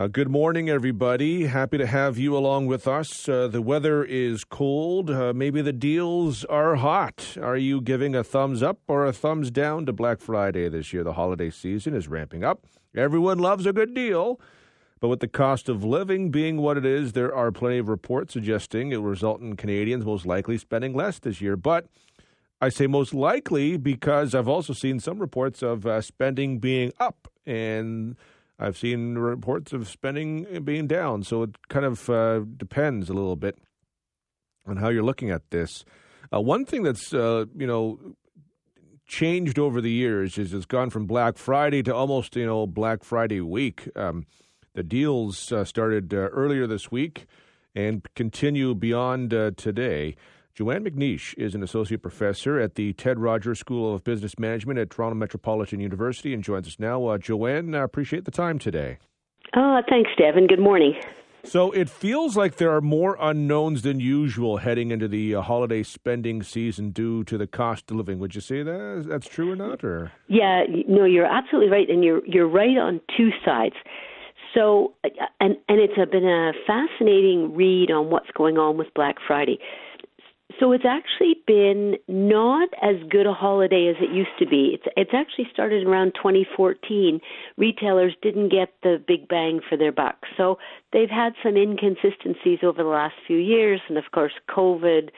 Uh, good morning, everybody. Happy to have you along with us. Uh, the weather is cold. Uh, maybe the deals are hot. Are you giving a thumbs up or a thumbs down to Black Friday this year? The holiday season is ramping up. Everyone loves a good deal. But with the cost of living being what it is, there are plenty of reports suggesting it will result in Canadians most likely spending less this year. But I say most likely because I've also seen some reports of uh, spending being up, and I've seen reports of spending being down. So it kind of uh, depends a little bit on how you're looking at this. Uh, one thing that's uh, you know changed over the years is it's gone from Black Friday to almost you know Black Friday week. Um, the deals uh, started uh, earlier this week and continue beyond today. Joanne McNeish is an associate professor at the Ted Rogers School of Business Management at Toronto Metropolitan University and joins us now. Uh, Joanne, I appreciate the time today. Uh, thanks, Devon. Good morning. So it feels like there are more unknowns than usual heading into the uh, holiday spending season due to the cost of living. Would you say that that's true or not? Or yeah, no, you're absolutely right, and you're you're right on two sides. So, uh, and and it's a, been a fascinating read on what's going on with Black Friday. So it's actually been not as good a holiday as it used to be. It's it's actually started around 2014. Retailers didn't get the big bang for their buck. So they've had some inconsistencies over the last few years and of course COVID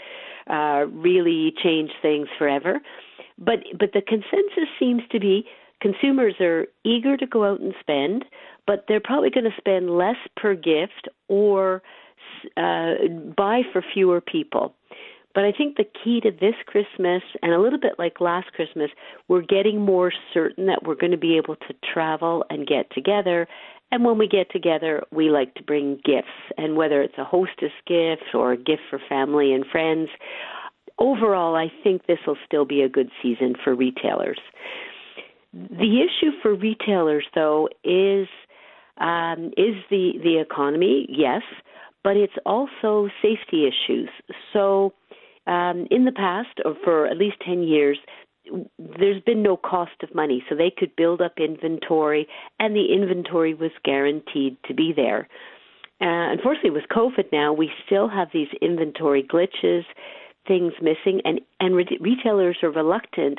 uh really changed things forever. But but the consensus seems to be consumers are eager to go out and spend, but they're probably going to spend less per gift or uh, buy for fewer people. But I think the key to this Christmas, and a little bit like last Christmas, we're getting more certain that we're going to be able to travel and get together. And when we get together, we like to bring gifts. And whether it's a hostess gift or a gift for family and friends, overall, I think this will still be a good season for retailers. The issue for retailers, though, is um, is the the economy, yes, but it's also safety issues. So um, in the past, or for at least 10 years, there's been no cost of money, so they could build up inventory, and the inventory was guaranteed to be there. Uh, unfortunately, with COVID now, we still have these inventory glitches, things missing, and and re- retailers are reluctant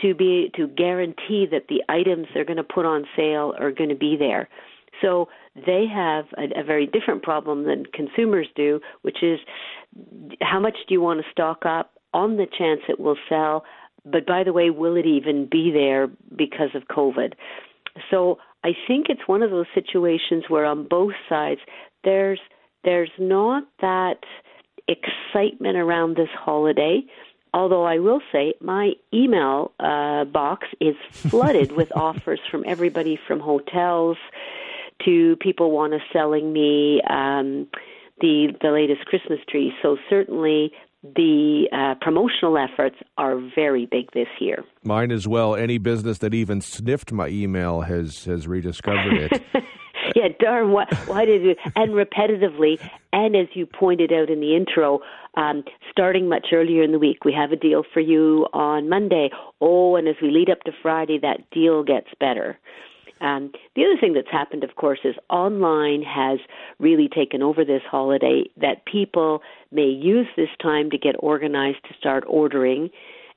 to be to guarantee that the items they're going to put on sale are going to be there. So they have a, a very different problem than consumers do, which is how much do you want to stock up on the chance it will sell? But by the way, will it even be there because of COVID? So I think it's one of those situations where on both sides there's there's not that excitement around this holiday. Although I will say my email uh, box is flooded with offers from everybody from hotels to people want to selling me um, the the latest Christmas tree. So certainly the uh, promotional efforts are very big this year. Mine as well. Any business that even sniffed my email has has rediscovered it. yeah, darn. Why, why did you? And repetitively, and as you pointed out in the intro, um, starting much earlier in the week, we have a deal for you on Monday. Oh, and as we lead up to Friday, that deal gets better. Um, the other thing that's happened, of course, is online has really taken over this holiday. That people may use this time to get organized to start ordering,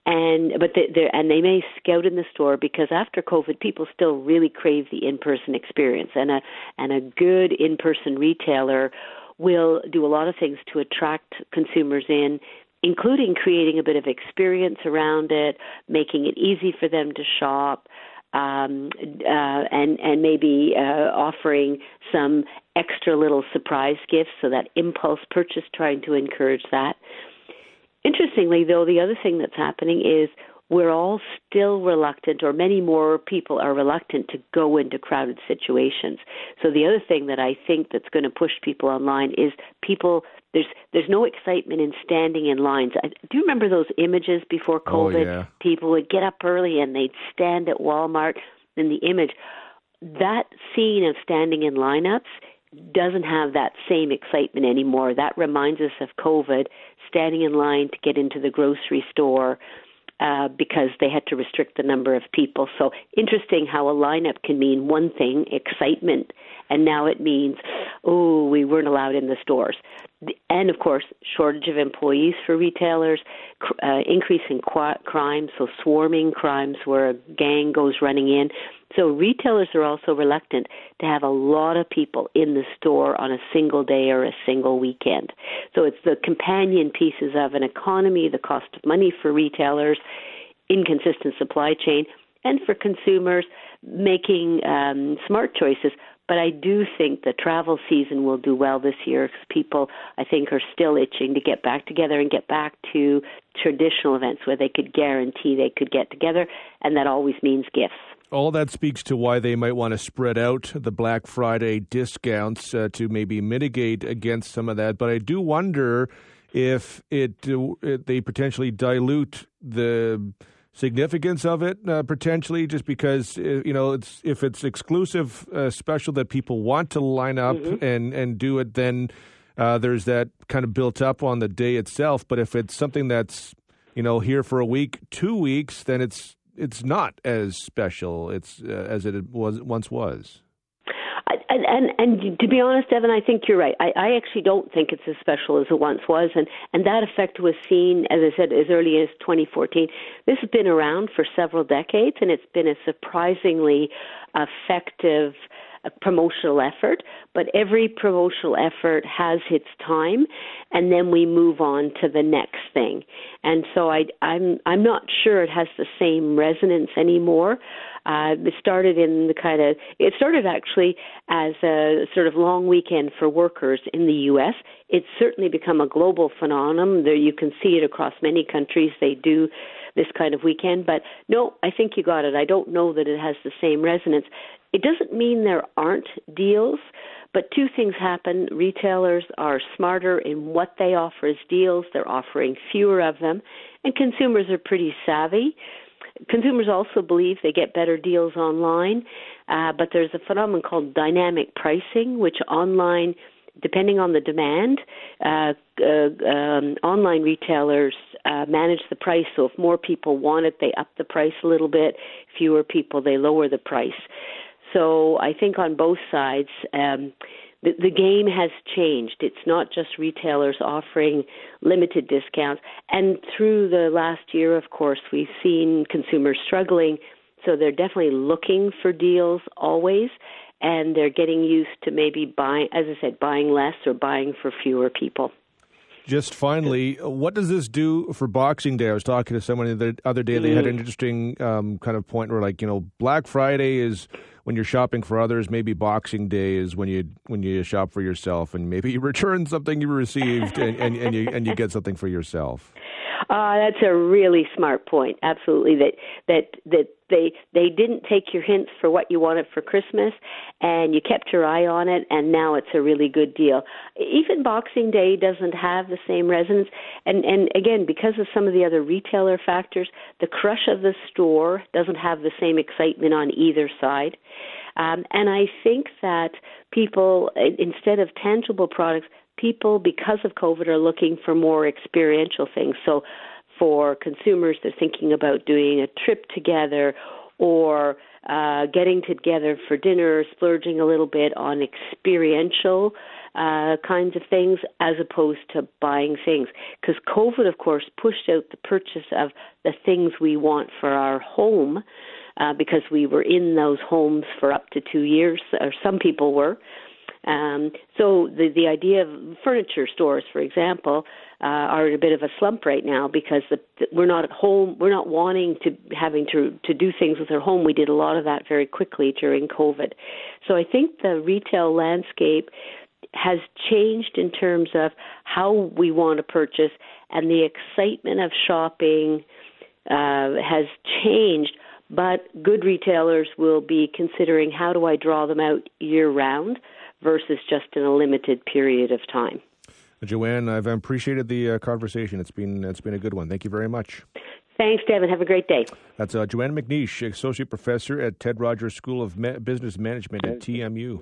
and but they, and they may scout in the store because after COVID, people still really crave the in-person experience, and a and a good in-person retailer will do a lot of things to attract consumers in including creating a bit of experience around it, making it easy for them to shop, um, uh, and and maybe uh, offering some extra little surprise gifts, so that impulse purchase, trying to encourage that. Interestingly, though, the other thing that's happening is we're all still reluctant, or many more people are reluctant to go into crowded situations. So the other thing that I think that's going to push people online is people. There's there's no excitement in standing in lines. I, do you remember those images before oh, COVID? Oh, yeah. People would get up early and they'd stand at Walmart. And the image, that scene of standing in lineups doesn't have that same excitement anymore. That reminds us of COVID, standing in line to get into the grocery store uh, because they had to restrict the number of people. So interesting how a lineup can mean one thing, excitement, and now it means, oh, we weren't allowed in the stores. And of course, shortage of employees for retailers, uh, increase in qu- crime, so swarming crimes where a gang goes running in. So retailers are also reluctant to have a lot of people in the store on a single day or a single weekend. So it's the companion pieces of an economy, the cost of money for retailers, inconsistent supply chain, and for consumers making um, smart choices. But I do think the travel season will do well this year because people, I think, are still itching to get back together and get back to traditional events where they could guarantee they could get together, and that always means gifts. All that speaks to why they might want to spread out the Black Friday discounts uh, to maybe mitigate against some of that. But I do wonder if it, uh, it they potentially dilute the significance of it uh, potentially just because uh, you know it's if it's exclusive uh, special that people want to line up mm-hmm. and and do it then uh, there's that kind of built up on the day itself but if it's something that's you know here for a week two weeks then it's it's not as special it's uh, as it was once was and, and and to be honest, Devon, I think you're right. I, I actually don't think it's as special as it once was, and and that effect was seen, as I said, as early as 2014. This has been around for several decades, and it's been a surprisingly effective promotional effort, but every promotional effort has its time, and then we move on to the next thing. And so I, I'm I'm not sure it has the same resonance anymore. Uh, it started in the kind of it started actually as a sort of long weekend for workers in the U.S. It's certainly become a global phenomenon. There you can see it across many countries. They do this kind of weekend. But no, I think you got it. I don't know that it has the same resonance. It doesn't mean there aren't deals, but two things happen. Retailers are smarter in what they offer as deals, they're offering fewer of them, and consumers are pretty savvy. Consumers also believe they get better deals online, uh, but there's a phenomenon called dynamic pricing, which online depending on the demand, uh, uh, um, online retailers uh, manage the price. So if more people want it, they up the price a little bit. Fewer people, they lower the price. So I think on both sides, um, the, the game has changed. It's not just retailers offering limited discounts. And through the last year, of course, we've seen consumers struggling. So they're definitely looking for deals always and they're getting used to maybe buying, as I said, buying less or buying for fewer people. Just finally, what does this do for Boxing Day? I was talking to someone the other day. They had an mm. interesting um, kind of point where, like, you know, Black Friday is when you're shopping for others. Maybe Boxing Day is when you when you shop for yourself, and maybe you return something you received, and, and, and you and you get something for yourself. Uh, that's a really smart point. Absolutely, that that that they they didn't take your hints for what you wanted for Christmas, and you kept your eye on it, and now it's a really good deal. Even Boxing Day doesn't have the same resonance, and and again because of some of the other retailer factors, the crush of the store doesn't have the same excitement on either side. Um, and I think that people, instead of tangible products, people, because of COVID, are looking for more experiential things. So for consumers, they're thinking about doing a trip together or uh, getting together for dinner, splurging a little bit on experiential uh, kinds of things as opposed to buying things. Because COVID, of course, pushed out the purchase of the things we want for our home uh, because we were in those homes for up to two years, or some people were. Um, so the the idea of furniture stores, for example, uh, are in a bit of a slump right now because the, the, we're not at home. We're not wanting to having to to do things with our home. We did a lot of that very quickly during COVID. So I think the retail landscape has changed in terms of how we want to purchase, and the excitement of shopping uh, has changed. But good retailers will be considering how do I draw them out year round versus just in a limited period of time. Joanne, I've appreciated the uh, conversation. It's been it's been a good one. Thank you very much. Thanks, Devon. Have a great day. That's uh, Joanne McNeish, associate professor at Ted Rogers School of Ma- Business Management at TMU.